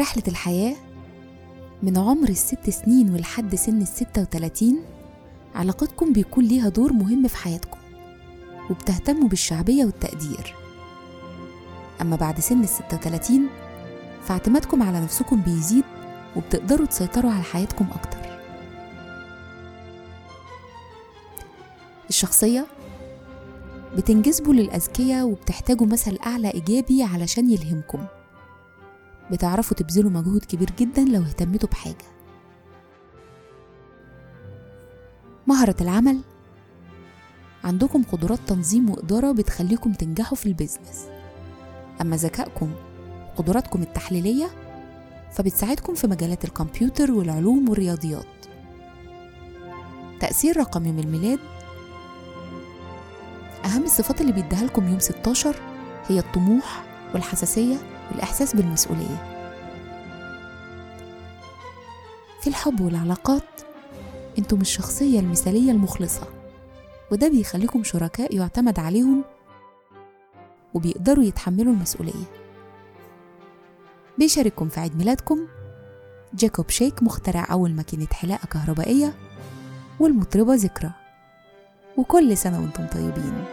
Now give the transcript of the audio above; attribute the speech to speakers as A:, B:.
A: رحلة الحياة من عمر الست سنين ولحد سن الستة وتلاتين علاقتكم بيكون ليها دور مهم في حياتكم وبتهتموا بالشعبية والتقدير. أما بعد سن الستة وتلاتين فاعتمادكم على نفسكم بيزيد وبتقدروا تسيطروا على حياتكم أكتر. الشخصية بتنجذبوا للأذكياء وبتحتاجوا مثل أعلى إيجابي علشان يلهمكم. بتعرفوا تبذلوا مجهود كبير جدا لو اهتمتوا بحاجة. مهرة العمل. عندكم قدرات تنظيم وإدارة بتخليكم تنجحوا في البيزنس. أما ذكائكم وقدراتكم التحليلية فبتساعدكم في مجالات الكمبيوتر والعلوم والرياضيات. تأثير رقم يوم الميلاد. أهم الصفات اللي بيديها لكم يوم 16 هي الطموح والحساسية والإحساس بالمسؤولية. في الحب والعلاقات أنتم الشخصية المثالية المخلصة وده بيخليكم شركاء يعتمد عليهم وبيقدروا يتحملوا المسؤولية. بيشارككم في عيد ميلادكم جاكوب شيك مخترع أول ماكينة حلاقة كهربائية والمطربة ذكرى. وكل سنة وأنتم طيبين.